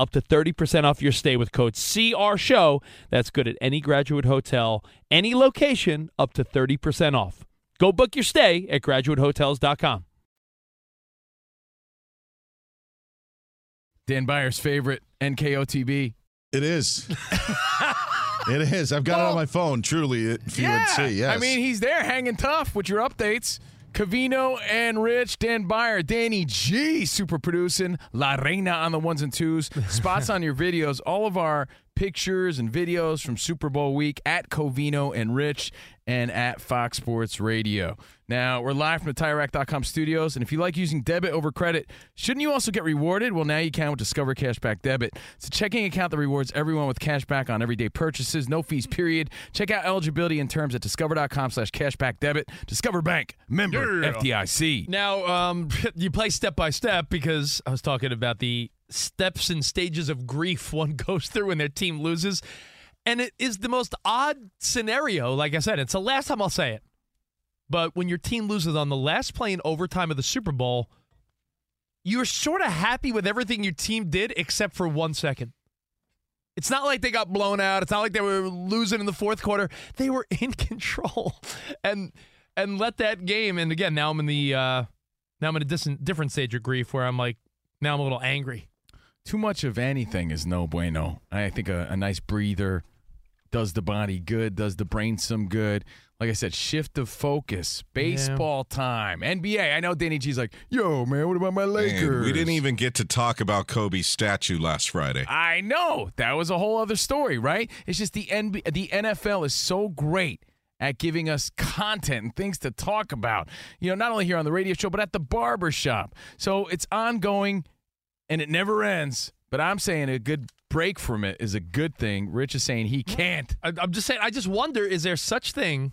Speaker 5: up to 30% off your stay with code CR Show. That's good at any graduate hotel, any location, up to 30% off. Go book your stay at graduatehotels.com.
Speaker 3: Dan Beyer's favorite NKOTB.
Speaker 7: It is. it is. I've got well, it on my phone, truly, if you
Speaker 3: yeah.
Speaker 7: would see. Yes.
Speaker 3: I mean, he's there hanging tough with your updates. Covino and Rich, Dan Beyer, Danny G, super producing, La Reina on the ones and twos, spots on your videos, all of our pictures and videos from Super Bowl week at Covino and Rich and at Fox Sports Radio. Now, we're live from the TireRack.com studios, and if you like using debit over credit, shouldn't you also get rewarded? Well, now you can with Discover Cashback Debit. It's a checking account that rewards everyone with cash back on everyday purchases, no fees, period. Check out eligibility and terms at discover.com slash cashback debit. Discover Bank, member
Speaker 5: Yeah.
Speaker 3: FDIC.
Speaker 5: Now, um, you play step by step because I was talking about the steps and stages of grief one goes through when their team loses. And it is the most odd scenario. Like I said, it's the last time I'll say it. But when your team loses on the last play in overtime of the Super Bowl, you're sort of happy with everything your team did except for one second. It's not like they got blown out. It's not like they were losing in the fourth quarter. They were in control and and let that game. And again, now I'm in the uh, now I'm in a dis- different stage of grief where I'm like now I'm a little angry.
Speaker 3: Too much of anything is no bueno. I think a, a nice breather does the body good, does the brain some good. Like I said, shift of focus, baseball time, NBA. I know Danny G's like, yo, man, what about my Lakers?
Speaker 8: And we didn't even get to talk about Kobe's statue last Friday.
Speaker 3: I know that was a whole other story, right? It's just the NB- the NFL is so great at giving us content and things to talk about. You know, not only here on the radio show, but at the barber shop. So it's ongoing and it never ends. But I'm saying a good break from it is a good thing. Rich is saying he can't.
Speaker 5: I, I'm just saying. I just wonder: is there such thing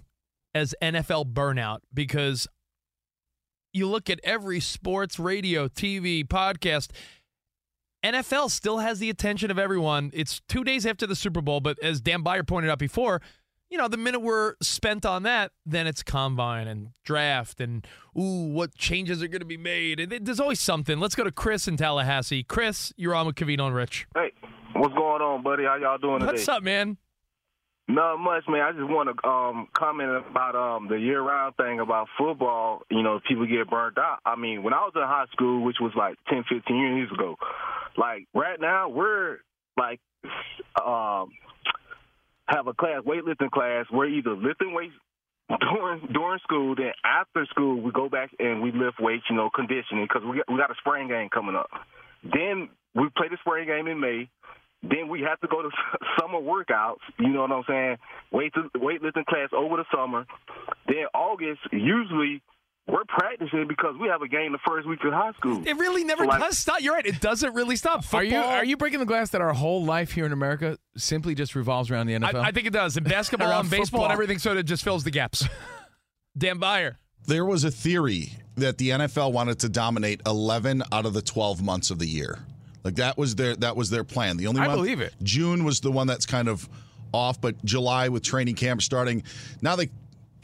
Speaker 5: as NFL burnout? Because you look at every sports, radio, TV, podcast. NFL still has the attention of everyone. It's two days after the Super Bowl, but as Dan Beyer pointed out before, you know, the minute we're spent on that, then it's combine and draft and ooh, what changes are going to be made. And there's always something. Let's go to Chris in Tallahassee. Chris, you're on with Covino and Rich.
Speaker 13: Hey, what's going on, buddy? How y'all doing today?
Speaker 5: What's up, man?
Speaker 13: Not much, man. I just want to um, comment about um, the year-round thing about football. You know, people get burned out. I mean, when I was in high school, which was like 10, 15 years ago, like right now, we're like um, have a class, weightlifting class. We're either lifting weights during during school, then after school we go back and we lift weights, you know, conditioning because we got, we got a spring game coming up. Then we play the spring game in May. Then we have to go to summer workouts. You know what I'm saying? Weight weightlifting class over the summer. Then August, usually we're practicing because we have a game the first week of high school.
Speaker 5: It really never
Speaker 13: So, like,
Speaker 5: does stop. You're right. It doesn't really stop.
Speaker 3: Are you are you breaking the glass that our whole life here in America simply just revolves around the NFL?
Speaker 5: I, I think it does. And basketball
Speaker 3: uh,
Speaker 5: and baseball
Speaker 3: football.
Speaker 5: and everything sort of just fills the gaps. Dan Beyer.
Speaker 7: There was a theory that the NFL wanted to dominate 11 out of the 12 months of the year. Like that was their that was their plan. The only
Speaker 3: I
Speaker 7: month-
Speaker 3: believe it.
Speaker 7: June was the one that's kind of off, but July with training camp starting. Now they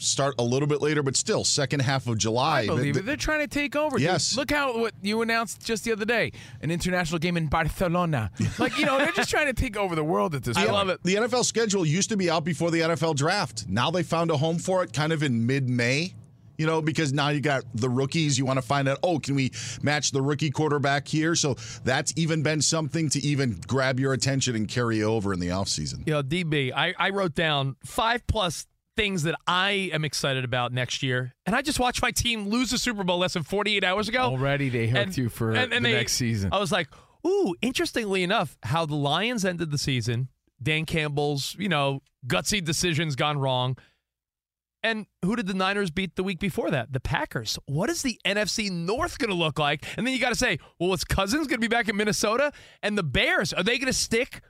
Speaker 7: start a little bit later, but still second half of July.
Speaker 3: I believe
Speaker 7: The-
Speaker 3: it. They're trying to take over. dude.
Speaker 7: Yes.
Speaker 3: Look how what you announced just the other day, an international game in Barcelona. Like you know, they're just trying to take over the world at this
Speaker 7: I
Speaker 3: point.
Speaker 7: love it. The NFL schedule used to be out before the NFL draft. Now they found a home for it kind of in mid May. You know, because now you got the rookies. You want to find out, oh, can we match the rookie quarterback here? So that's even been something to even grab your attention and carry over in the offseason.
Speaker 5: You know, DB, I, I wrote down five plus things that I am excited about next year. And I just watched my team lose the Super Bowl less than 48 hours ago.
Speaker 3: Already they hooked
Speaker 5: And-
Speaker 3: you for
Speaker 5: and- and
Speaker 3: the
Speaker 5: they-
Speaker 3: next season.
Speaker 5: I was like, ooh, interestingly enough, how the Lions ended the season, Dan Campbell's, you know, gutsy decisions gone wrong. And who did the Niners beat the week before that? The Packers. What is the NFC North going to look like? And then you got to say, well, is Cousins going to be back in Minnesota? And the Bears, are they going to stick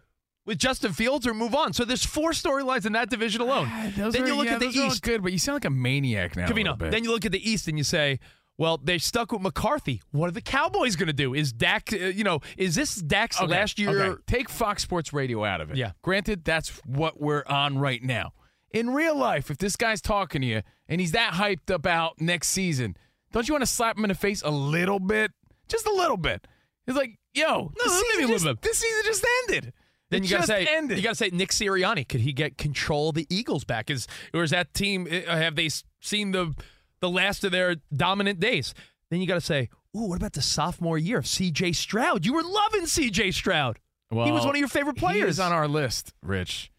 Speaker 5: with Justin Fields or move on? So there's four storylines in that division alone.
Speaker 3: Those
Speaker 5: then
Speaker 3: are-
Speaker 5: you look
Speaker 3: yeah,
Speaker 5: at the
Speaker 3: those are all
Speaker 5: East.
Speaker 3: good, but you sound like a maniac now. a
Speaker 5: then you look at the East and you say, well, they stuck with McCarthy. What are the Cowboys going to do? Is Dak, uh, you know, is this Dak's
Speaker 3: Okay,
Speaker 5: last year?
Speaker 3: okay. Take Fox Sports Radio out of it.
Speaker 5: Yeah.
Speaker 3: Granted, that's what we're on right now. In real life, if this guy's talking to you and he's that hyped about next season, don't you want to slap him in the face a little bit? Just a little bit. It's like, yo, this, season just, this season just ended.
Speaker 5: Then
Speaker 3: It
Speaker 5: you got to say
Speaker 3: ended.
Speaker 5: you got to say Nick Sirianni. Could he get control of the Eagles back? Is or is that team uh, have they seen the the last of their dominant days? Then you got to say, ooh, what about the sophomore year of C.J. Stroud? You were loving C.J. Stroud. he was one of your favorite
Speaker 3: He
Speaker 5: players
Speaker 3: is on our list, Rich.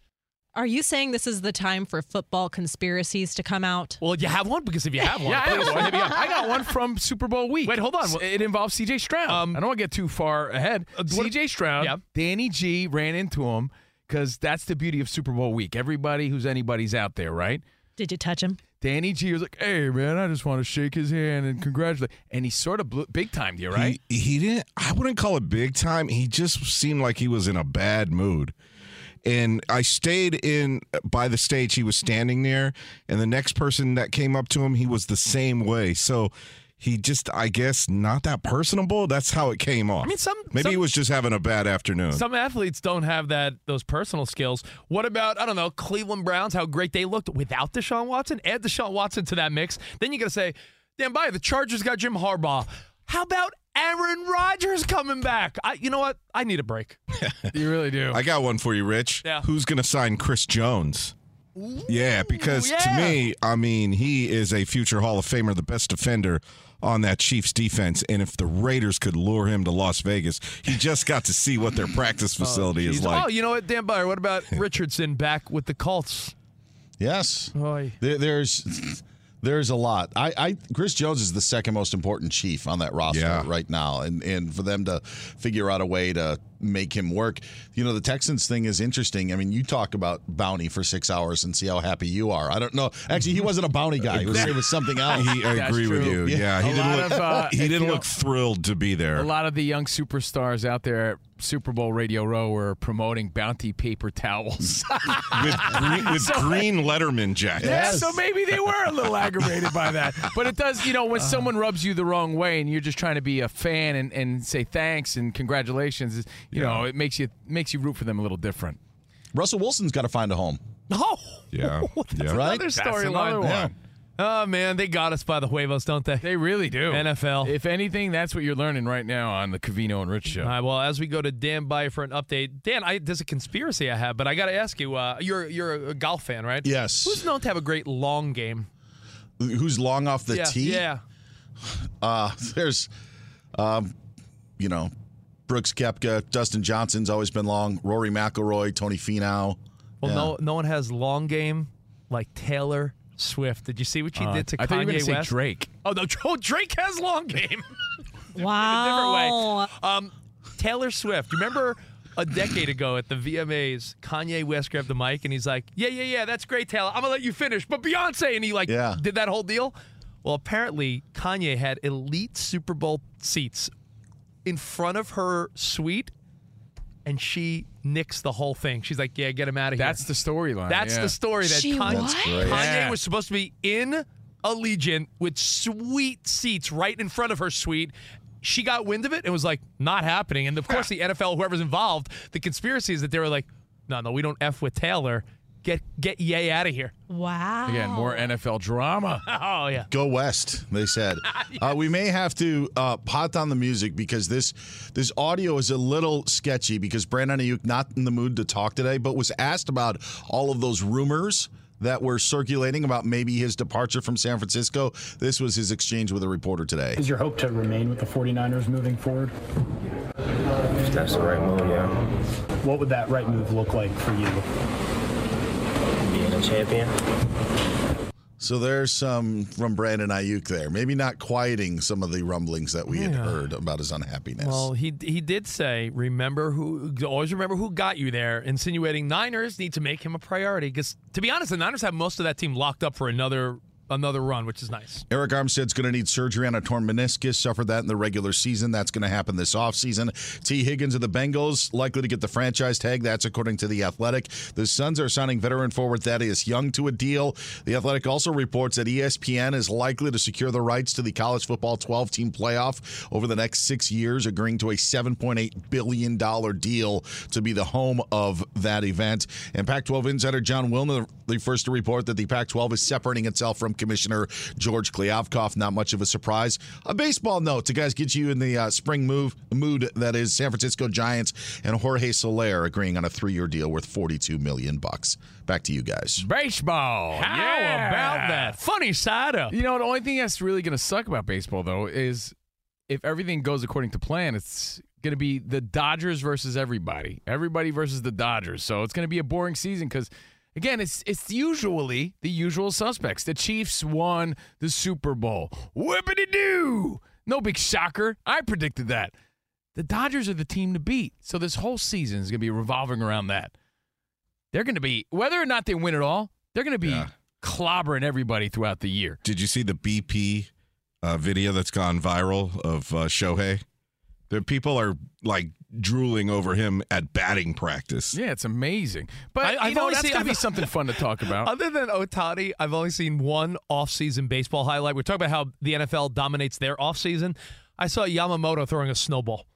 Speaker 9: Are you saying this is the time for football conspiracies to come out?
Speaker 5: Well, you have one because if you have one,
Speaker 3: Yeah, I, have one.
Speaker 5: hit me up.
Speaker 3: I got one from Super Bowl week.
Speaker 5: Wait, hold on.
Speaker 3: It involves CJ Stroud.
Speaker 5: Um,
Speaker 3: I don't want to get too far ahead.
Speaker 5: what-
Speaker 3: CJ Stroud,
Speaker 5: Yeah.
Speaker 3: Danny G ran into him because that's the beauty of Super Bowl week. Everybody who's anybody's out there, right?
Speaker 9: Did you touch him?
Speaker 3: Danny G was like, "Hey man, I just want to shake his hand and congratulate." And he sort of blew, big timed you, right?
Speaker 8: He, he didn't. I wouldn't call it big time. He just seemed like he was in a bad mood. And I stayed in by the stage he was standing near, and the next person that came up to him, he was the same way. So he just, I guess, not that personable. That's how it came off.
Speaker 5: I mean, some-
Speaker 8: maybe
Speaker 5: some-
Speaker 8: he was just having a bad afternoon.
Speaker 5: Some athletes don't have that those personal skills. What about I don't know Cleveland Browns? How great they looked without Deshaun Watson. Add Deshaun Watson to that mix. Then you got to say, damn, by the Chargers got Jim Harbaugh. How about Aaron Rodgers coming back? I, you know what? I need a break.
Speaker 3: you really do.
Speaker 8: I got one for you, Rich.
Speaker 5: Yeah.
Speaker 8: Who's going to sign Chris Jones? yeah, because to me, I mean, he is a future Hall of Famer, the best defender on that Chiefs defense. And if the Raiders could lure him to Las Vegas, he just got to see what their practice oh, facility is like.
Speaker 5: oh, you know what, Dan Beyer? What about Richardson back with the Colts?
Speaker 7: Yes.
Speaker 5: Oy.
Speaker 7: There, there's there's a lot. I, I Chris Jones is the second most important chief on that roster
Speaker 8: Yeah.
Speaker 7: right now, and and for them to figure out a way to make him work. You know, the Texans thing is interesting. I mean, you talk about bounty for six hours and see how happy you are. I don't know. Actually, he wasn't a bounty guy. It was, it was something else.
Speaker 8: He, I
Speaker 3: That's
Speaker 8: agree with you. Yeah, he
Speaker 3: A
Speaker 8: didn't look.
Speaker 3: of, uh,
Speaker 8: he didn't
Speaker 3: you
Speaker 8: look thrilled to be there.
Speaker 3: A lot of the young superstars out there at Super Bowl Radio Row were promoting bounty paper towels.
Speaker 8: with green, with
Speaker 3: So-
Speaker 8: green Letterman jackets.
Speaker 3: Yeah, so maybe they were a little aggravated by that. But it does, you know, when someone rubs you the wrong way and you're just trying to be a fan and, and say thanks and congratulations, you know, it makes you makes you root for them a little different.
Speaker 7: Russell Wilson's got to find a home.
Speaker 5: Oh,
Speaker 8: Yeah,
Speaker 5: that's
Speaker 8: yeah.
Speaker 7: Right?
Speaker 5: another
Speaker 3: That's another
Speaker 5: storyline.
Speaker 3: one.
Speaker 5: Oh man, they got us by the huevos, don't they?
Speaker 3: They really do.
Speaker 5: NFL.
Speaker 3: If anything, that's what you're learning right now on the Covino and Rich show.
Speaker 5: All right, well, as we go to Dan Beyer for an update, Dan, I, there's a conspiracy I have, but I got to ask you. Uh, you're you're a golf fan, right?
Speaker 7: Yes.
Speaker 5: Who's known to have a great long game?
Speaker 7: Who's long off the
Speaker 5: yeah,
Speaker 7: tee?
Speaker 5: yeah.
Speaker 7: Uh, there's, um, you know, Brooks Koepka, Dustin Johnson's always been long. Rory McIlroy, Tony Finau.
Speaker 5: Well,
Speaker 7: Yeah.
Speaker 5: no, no one has long game like Taylor Swift. Did you see what she
Speaker 3: Uh,
Speaker 5: did to
Speaker 3: I thought you were
Speaker 5: Kanye
Speaker 3: gonna say
Speaker 5: West?
Speaker 3: Drake.
Speaker 5: Oh no, oh, Drake has long game.
Speaker 9: Wow.
Speaker 5: different way. Um, Taylor Swift. You remember a decade ago at the VMAs, Kanye West grabbed the mic and he's like, "Yeah, yeah, yeah, that's great, Taylor. I'm gonna let you finish." But Beyonce and he like
Speaker 7: Yeah.
Speaker 5: did that whole deal. Well, apparently Kanye had elite Super Bowl seats in front of her suite, and she nicks the whole thing. She's like, "Yeah, get him out of here."
Speaker 3: That's the storyline.
Speaker 5: That's
Speaker 3: yeah.
Speaker 5: the story that
Speaker 9: She
Speaker 5: Kanye,
Speaker 9: what?
Speaker 5: Kanye
Speaker 3: Yeah.
Speaker 5: was supposed to be in Allegiant with sweet seats right in front of her suite. She got wind of it and was like, "Not happening." And of course, the NFL, whoever's involved, the conspiracy is that they were like, "No, no, we don't f with Taylor. Get get Yay out of here."
Speaker 9: Wow.
Speaker 3: Again, more NFL drama.
Speaker 5: Oh yeah.
Speaker 7: Go West, they said. uh, we may have to uh, pot down the music because this this audio is a little sketchy because Brandon Aiyuk not in the mood to talk today, but was asked about all of those rumors that were circulating about maybe his departure from San Francisco. This was his exchange with a reporter today.
Speaker 14: Is your hope to remain with the 49ers moving forward?
Speaker 15: If that's the right move, yeah.
Speaker 14: What would that right move look like for you?
Speaker 15: Being a champion.
Speaker 7: So there's some from Brandon Aiyuk there. Maybe not quieting some of the rumblings that we had heard about his unhappiness.
Speaker 5: Well, he he did say, "Remember who? Always remember who got you there." Insinuating Niners need to make him a priority because, to be honest, the Niners have most of that team locked up for another another run, which is nice.
Speaker 7: Arik Armstead's going to need surgery on a torn meniscus. Suffered that in the regular season. That's going to happen this offseason. Tee Higgins of the Bengals likely to get the franchise tag. That's according to The Athletic. The Suns are signing veteran forward Thaddeus Young to a deal. The Athletic also reports that ESPN is likely to secure the rights to the college football 12 team playoff over the next six years, agreeing to a $7.8 billion deal to be the home of that event. And Pac 12 insider Jon Wilner, the first to report that the Pac 12 is separating itself from Commissioner George Kliavkoff. Not much of a surprise. A baseball note to guys get you in the uh, spring move mood that is San Francisco Giants and Jorge Soler agreeing on a three year deal worth 42 million bucks. Back to you guys.
Speaker 3: Baseball.
Speaker 5: How
Speaker 3: Yeah.
Speaker 5: about that? Funny side up.
Speaker 3: You know, the only thing that's really going to suck about baseball, though, is if everything goes according to plan, it's going to be the Dodgers versus everybody. Everybody versus the Dodgers. So it's going to be a boring season because, again, it's it's usually the usual suspects. The Chiefs won the Super Bowl. Whippity doo! No big shocker. I predicted that. The Dodgers are the team to beat. So this whole season is going to be revolving around that. They're going to be, whether or not they win it all, they're going to be clobbering everybody throughout the year.
Speaker 8: Did you see the BP uh, video that's gone viral of uh, Shohei? The people are like drooling over him at batting practice.
Speaker 3: Yeah, it's amazing. But
Speaker 5: I, I've
Speaker 3: know,
Speaker 5: only
Speaker 3: that's
Speaker 5: seen-
Speaker 3: going to be
Speaker 5: I've-
Speaker 3: something fun to talk about.
Speaker 5: Other than Ohtani, I've only seen one off-season baseball highlight. We're talking about how the NFL dominates their off-season. I saw Yamamoto throwing a snowball.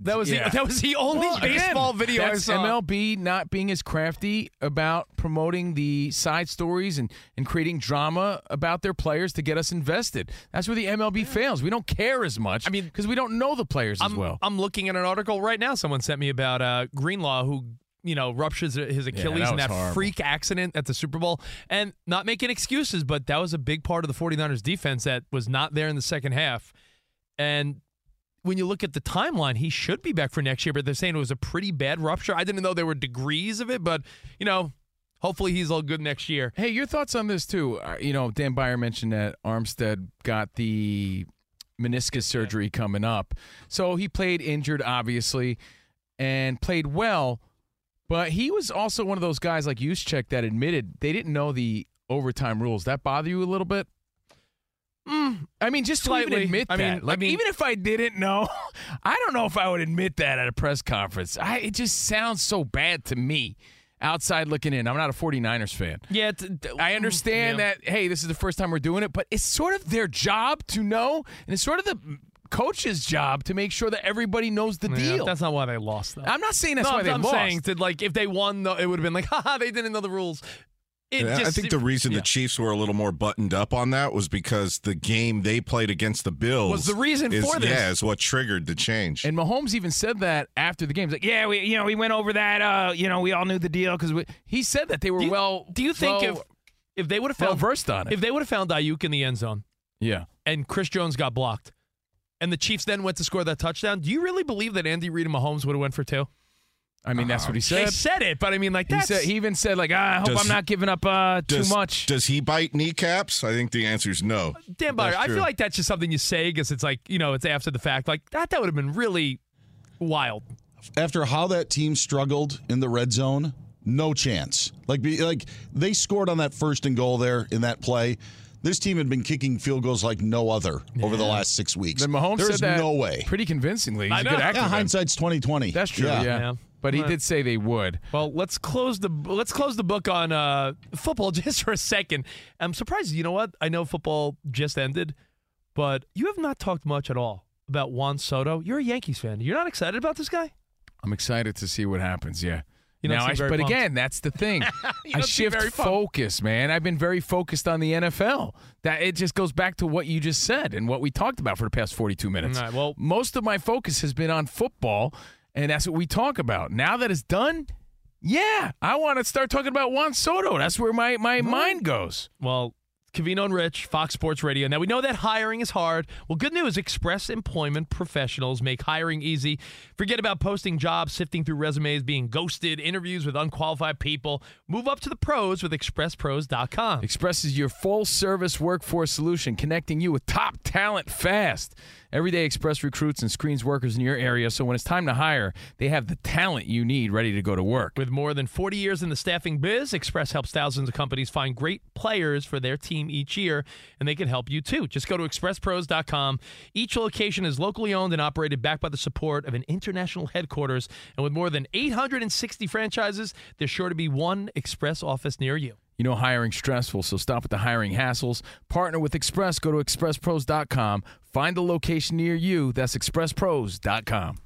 Speaker 5: That was
Speaker 3: Yeah.
Speaker 5: the, that was the only
Speaker 3: Well, again,
Speaker 5: baseball video I
Speaker 3: that's
Speaker 5: saw.
Speaker 3: MLB not being as crafty about promoting the side stories and, and creating drama about their players to get us invested. That's where the MLB fails. We don't care as much. I mean, because we don't know the players as
Speaker 5: I'm,
Speaker 3: well.
Speaker 5: I'm looking at an article right now. Someone sent me about uh, Greenlaw who you know ruptures his Achilles
Speaker 3: that
Speaker 5: in that
Speaker 3: horrible.
Speaker 5: freak accident at the Super Bowl. And not making excuses, but that was a big part of the 49ers defense that was not there in the second half. And when you look at the timeline, he should be back for next year, but they're saying it was a pretty bad rupture. I didn't know there were degrees of it, but you know, hopefully he's all good next year.
Speaker 3: Hey, your thoughts on this too? Uh, you know, Dan Beyer mentioned that Armstead got the meniscus surgery coming up, so he played injured, obviously, and played well. But he was also one of those guys like Juszczyk that admitted they didn't know the overtime rules. That bother you a little bit? Mm, I mean, just to even
Speaker 5: Slightly.
Speaker 3: admit
Speaker 5: I
Speaker 3: that.
Speaker 5: mean- I mean-
Speaker 3: even if I didn't know, I don't know if I would admit that at a press conference. I, it just sounds so bad to me outside looking in. I'm not a 49ers fan.
Speaker 5: Yeah, t- t-
Speaker 3: I understand
Speaker 5: yeah.
Speaker 3: that, hey, this is the first time we're doing it, but it's sort of their job to know, and it's sort of the coach's job to make sure that everybody knows the
Speaker 5: Yeah,
Speaker 3: deal.
Speaker 5: That's not why they lost, though.
Speaker 3: I'm not saying that's
Speaker 5: no,
Speaker 3: why they
Speaker 5: I'm
Speaker 3: lost.
Speaker 5: saying that like if they won, though, it would have been like, haha, they didn't know the rules. It
Speaker 8: Yeah, I think the reason
Speaker 5: yeah.
Speaker 8: the Chiefs were a little more buttoned up on that was because the game they played against the Bills
Speaker 3: Was the reason
Speaker 8: is,
Speaker 3: for this.
Speaker 8: Yeah, is what triggered the change.
Speaker 3: And Mahomes even said that after the game. He's like, "Yeah, we, you know, we went over that. Uh, you know, we all knew the deal because he said that they were
Speaker 5: Do you-
Speaker 3: well.
Speaker 5: Do you think
Speaker 3: well-
Speaker 5: if if they would have
Speaker 3: well
Speaker 5: found
Speaker 3: versed on it?
Speaker 5: if they would have found Aiyuk in the end zone,
Speaker 3: yeah,
Speaker 5: and Chris Jones got blocked, and the Chiefs then went to score that touchdown, do you really believe that Andy Reid and Mahomes would have went for two?
Speaker 3: I mean, that's what he
Speaker 5: They
Speaker 3: said.
Speaker 5: said it, but I mean, like
Speaker 3: He
Speaker 5: that's
Speaker 3: said he even said like, ah, I hope
Speaker 8: Does-
Speaker 3: I'm not giving up uh, too
Speaker 8: does,
Speaker 3: much.
Speaker 8: Does he bite kneecaps? I think the answer is no.
Speaker 5: Dan Beyer.
Speaker 8: That's
Speaker 5: I
Speaker 8: true.
Speaker 5: feel like that's just something you say because it's like you know it's after the fact. Like that, that would have been really wild.
Speaker 7: after how that team struggled in the red zone, no chance. Like be like they scored on that first and goal there in that play. This team had been kicking field goals like no other over the last six weeks.
Speaker 3: Then Mahomes
Speaker 7: There's
Speaker 3: said that
Speaker 7: no way.
Speaker 3: pretty convincingly. He's
Speaker 5: I
Speaker 3: a
Speaker 5: know.
Speaker 3: good actor.
Speaker 7: Yeah,
Speaker 3: then.
Speaker 7: hindsight's twenty twenty.
Speaker 3: That's true.
Speaker 7: Yeah.
Speaker 3: Yeah. But he did say they would.
Speaker 5: Well, let's close the let's close the book on uh, football just for a second. I'm surprised. You know what? I know football just ended, but you have not talked much at all about Juan Soto. You're a Yankees fan. You're not excited about this guy?
Speaker 3: I'm excited to see what happens. Yeah.
Speaker 5: You don't
Speaker 3: now, I, but
Speaker 5: pumped.
Speaker 3: again, that's the thing. I shift focus, man. I've been very focused on the NFL. That it just goes back to what you just said and what we talked about for the past 42 minutes.
Speaker 5: Right, well-
Speaker 3: most of my focus has been on football, and that's what we talk about. Now that it's done, yeah, I want to start talking about Juan Soto. That's where my my mind goes.
Speaker 5: Well, Covino and Rich, Fox Sports Radio. Now we know that hiring is hard. Well, good news: Express Employment Professionals make hiring easy. Forget about posting jobs, sifting through resumes, being ghosted, interviews with unqualified people. Move up to the pros with ExpressPros.com.
Speaker 3: Express is your full service workforce solution, connecting you with top talent fast. Every day, Express recruits and screens workers in your area, so when it's time to hire, they have the talent you need ready to go to work.
Speaker 5: With more than 40 years in the staffing biz, Express helps thousands of companies find great players for their team each year, and they can help you too. Just go to expresspros.com. Each location is locally owned and operated, backed by the support of an international headquarters. And with more than 860 franchises, there's sure to be one Express office near you.
Speaker 3: You know hiring stressful, so stop with the hiring hassles. Partner with Express. Go to expresspros.com. Find the location near you. That's expresspros.com.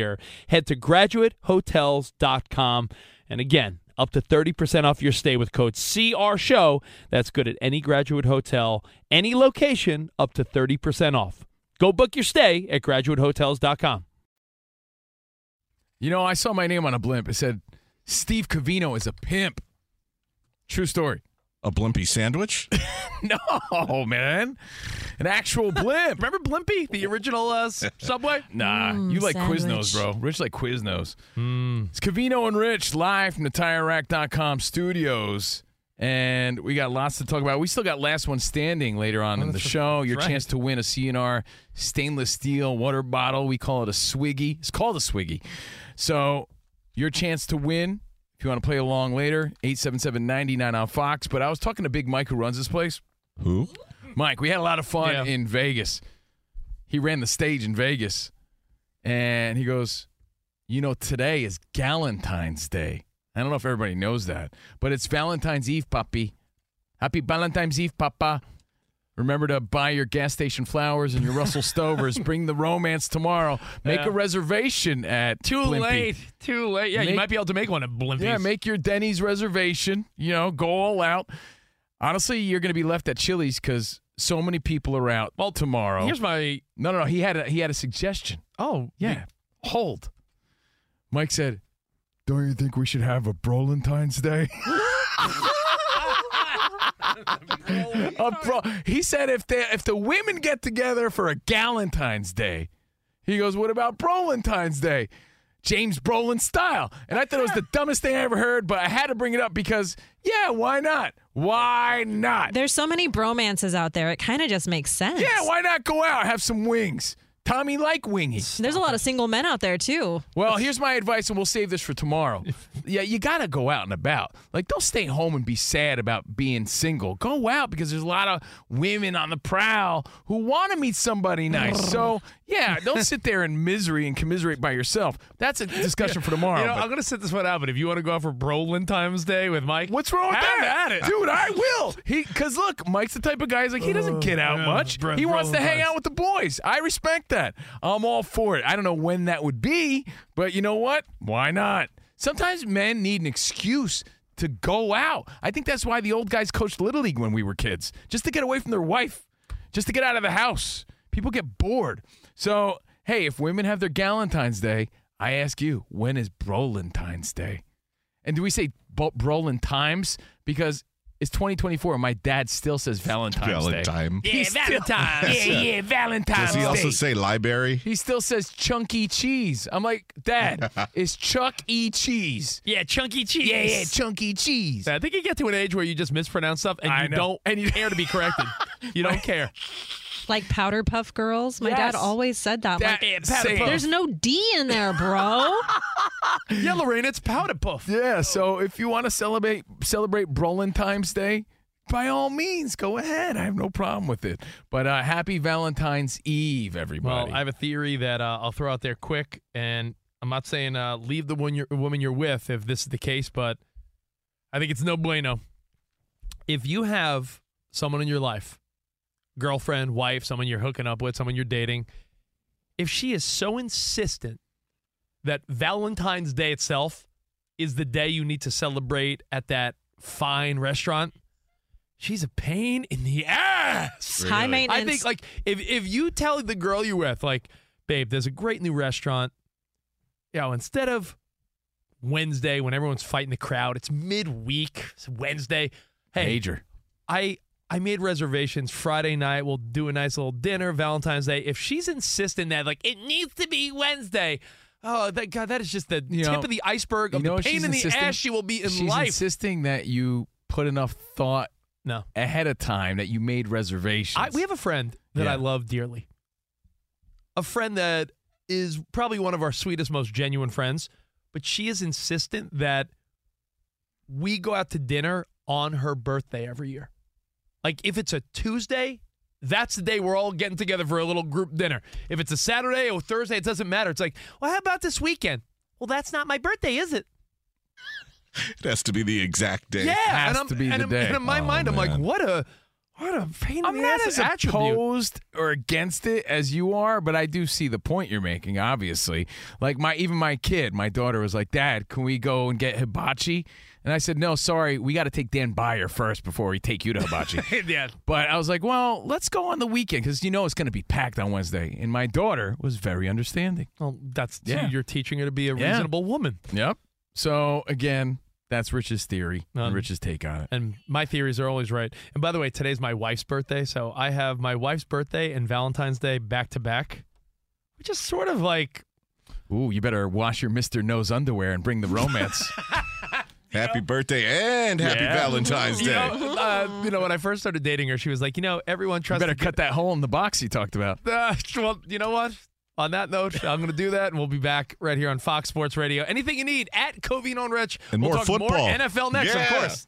Speaker 4: Head to graduatehotels.com. And again, up to 30% off your stay with code CR Show. That's good at any graduate hotel, any location, up to 30% off. Go book your stay at graduatehotels.com.
Speaker 3: You know, I saw my name on a blimp. It said, Steve Covino is a pimp. True story.
Speaker 8: A blimpy sandwich?
Speaker 3: no, man. An actual blimp.
Speaker 5: Remember Blimpie, the original uh, Subway?
Speaker 3: Nah,
Speaker 5: Mm,
Speaker 3: you like
Speaker 5: sandwich.
Speaker 3: Quiznos, bro. Rich like Quiznos. It's Covino and Rich live from the TireRack.com studios. And we got lots to talk about. We still got last one standing later on
Speaker 5: Oh,
Speaker 3: in the show. Your
Speaker 5: right.
Speaker 3: chance to win a CNR stainless steel water bottle. We call it a Swiggy. It's called a Swiggy. So your chance to win. If you want to play along later, 877-99 on Fox. But I was talking to Big Mike who runs this place.
Speaker 8: Who?
Speaker 3: Mike, we had a lot of fun
Speaker 5: Yeah.
Speaker 3: in Vegas. He ran the stage in Vegas. And he goes, You know, today is Galentine's Day. I don't know if everybody knows that, but it's Valentine's Eve, puppy. Happy Valentine's Eve, papa. Remember to buy your gas station flowers and your Russell Stovers. Bring the romance tomorrow. Make
Speaker 5: Yeah.
Speaker 3: a reservation at
Speaker 5: Too
Speaker 3: Blimpie.
Speaker 5: late. Too late. Yeah, you might be able to make one at Blimpie's.
Speaker 3: Yeah, make your Denny's reservation. You know, go all out. Honestly, you're going to be left at Chili's because so many people are out. Well, tomorrow.
Speaker 5: Here's my.
Speaker 3: No, no, no. He had a, he had a suggestion.
Speaker 5: Oh,
Speaker 3: Yeah. Hold. Mike said, "Don't you think we should have a Brolentine's Day?" A bro- he said if they if the women get together for a Galentine's Day, he goes, "What about Brolentine's Day?" James Brolin style. And I thought it was the dumbest thing I ever heard, but I had to bring it up because, yeah, why not? Why not?
Speaker 9: There's so many bromances out there. It kind of just makes sense.
Speaker 3: Yeah, why not go out have some wings? Tommy like wingy.
Speaker 9: There's a lot of single men out there too.
Speaker 3: Well, here's my advice, and we'll save this for tomorrow. yeah, you got to go out and about. Like, don't stay home and be sad about being single. Go out because there's a lot of women on the prowl who want to meet somebody nice. so, yeah, don't sit there in misery and commiserate by yourself. That's a discussion for tomorrow.
Speaker 5: You know,
Speaker 3: but-
Speaker 5: I'm going to sit this one out, but if you want to go out for Brolin Times Day with Mike,
Speaker 3: What's wrong with
Speaker 5: have
Speaker 3: that?
Speaker 5: at it.
Speaker 3: Dude, I will. He cuz look, Mike's the type of guy he's like he doesn't uh, get out
Speaker 5: yeah,
Speaker 3: much.
Speaker 5: bro-
Speaker 3: he wants to hang
Speaker 5: vibes.
Speaker 3: out with the boys. I respect that. I'm all for it. I don't know when that would be, but you know what? Why not? Sometimes men need an excuse to go out. I think that's why the old guys coached little league when we were kids, just to get away from their wife, just to get out of the house. People get bored. So, hey, if women have their Galentine's Day, I ask you, when is Brolentine's Day? And do we say Bo- Brolin Times? Because it's 2024 and my dad still says Valentine's Day.
Speaker 8: Valentine.
Speaker 3: Yeah, Valentine's. yeah, yeah, Valentine's
Speaker 8: Does he also
Speaker 3: Day.
Speaker 8: say library?
Speaker 3: He still says chunky cheese. I'm like, Dad, it's Chuck E. Cheese.
Speaker 5: Yeah, chunky cheese.
Speaker 3: Yeah, yeah, chunky cheese.
Speaker 5: I think you get to an age where you just mispronounce stuff and
Speaker 3: I
Speaker 5: you
Speaker 3: know.
Speaker 5: don't and you care to be corrected. you don't care.
Speaker 9: Like powder puff girls. My
Speaker 3: Yes.
Speaker 9: dad always said that.
Speaker 3: That-
Speaker 9: like,
Speaker 3: same.
Speaker 9: There's no D in there, bro.
Speaker 5: Yeah, Lorraine, it's powder puff.
Speaker 3: Yeah, so if you want to celebrate celebrate Brolin Times Day, by all means, go ahead. I have no problem with it. But uh, happy Valentine's Eve, everybody.
Speaker 5: Well, I have a theory that uh, I'll throw out there quick, and I'm not saying uh, leave the one you're, woman you're with if this is the case, but I think it's no bueno. If you have someone in your life, girlfriend, wife, someone you're hooking up with, someone you're dating, if she is so insistent that Valentine's Day itself is the day you need to celebrate at that fine restaurant, she's a pain in the ass.
Speaker 9: High maintenance.
Speaker 5: I think like if if you tell the girl you're with, like, babe, there's a great new restaurant. You know, instead of Wednesday when everyone's fighting the crowd, it's midweek. It's Wednesday. Hey,
Speaker 3: Major.
Speaker 5: I I made reservations Friday night. We'll do a nice little dinner, Valentine's Day. If she's insisting that like it needs to be Wednesday, oh that God, that is just the
Speaker 3: You
Speaker 5: tip
Speaker 3: know-
Speaker 5: of the iceberg
Speaker 3: you
Speaker 5: of
Speaker 3: know
Speaker 5: the pain in the ass she will be in
Speaker 3: She's
Speaker 5: life.
Speaker 3: insisting that you put enough thought
Speaker 5: no.
Speaker 3: ahead of time that you made reservations.
Speaker 5: I, we have a friend that
Speaker 3: Yeah.
Speaker 5: I love dearly. A friend that is probably one of our sweetest, most genuine friends, but she is insistent that we go out to dinner on her birthday every year. Like if it's a Tuesday, that's the day we're all getting together for a little group dinner. If it's a Saturday or Thursday, it doesn't matter. It's like, well, how about this weekend? Well, that's not my birthday, is it?
Speaker 8: It has to be the exact day.
Speaker 5: Yeah,
Speaker 3: has
Speaker 5: and I'm,
Speaker 3: to be
Speaker 5: and
Speaker 3: the
Speaker 5: I'm-
Speaker 3: day.
Speaker 5: And in my
Speaker 8: Oh,
Speaker 5: mind, I'm like, what a what a pain in
Speaker 3: I'm not as
Speaker 5: attribute.
Speaker 3: opposed or against it as you are, but I do see the point you're making. Obviously, like my even my kid, my daughter was like, "Dad, can we go and get hibachi?" And I said, "No, sorry, we got to take Dan Beyer first before we take you to hibachi."
Speaker 5: yeah.
Speaker 3: But I was like, "Well, let's go on the weekend because you know it's going to be packed on Wednesday." And my daughter was very understanding.
Speaker 5: Well, that's
Speaker 3: Yeah.
Speaker 5: you're teaching her to be a
Speaker 3: Yeah.
Speaker 5: reasonable woman.
Speaker 3: Yep. So again, that's Rich's theory and
Speaker 5: Um,
Speaker 3: Rich's take on it.
Speaker 5: And my theories are always right. And by the way, today's my wife's birthday, so I have my wife's birthday and Valentine's Day back to back, which is sort of like
Speaker 3: Ooh, you better wash your Mister Nose underwear and bring the romance.
Speaker 8: Happy birthday and happy
Speaker 3: Yeah.
Speaker 8: Valentine's
Speaker 5: you
Speaker 8: Day.
Speaker 5: know, uh, you know, when I first started dating her, she was like, you know, everyone
Speaker 3: you
Speaker 5: trusts.
Speaker 3: better cut that hole in the box you talked about.
Speaker 5: Uh, well, you know what? On that note, I'm going to do that, and we'll be back right here on Fox Sports Radio. Anything you need at Covino and Rich.
Speaker 8: And
Speaker 5: we'll
Speaker 8: more
Speaker 5: talk
Speaker 8: football.
Speaker 5: more NFL next, of course.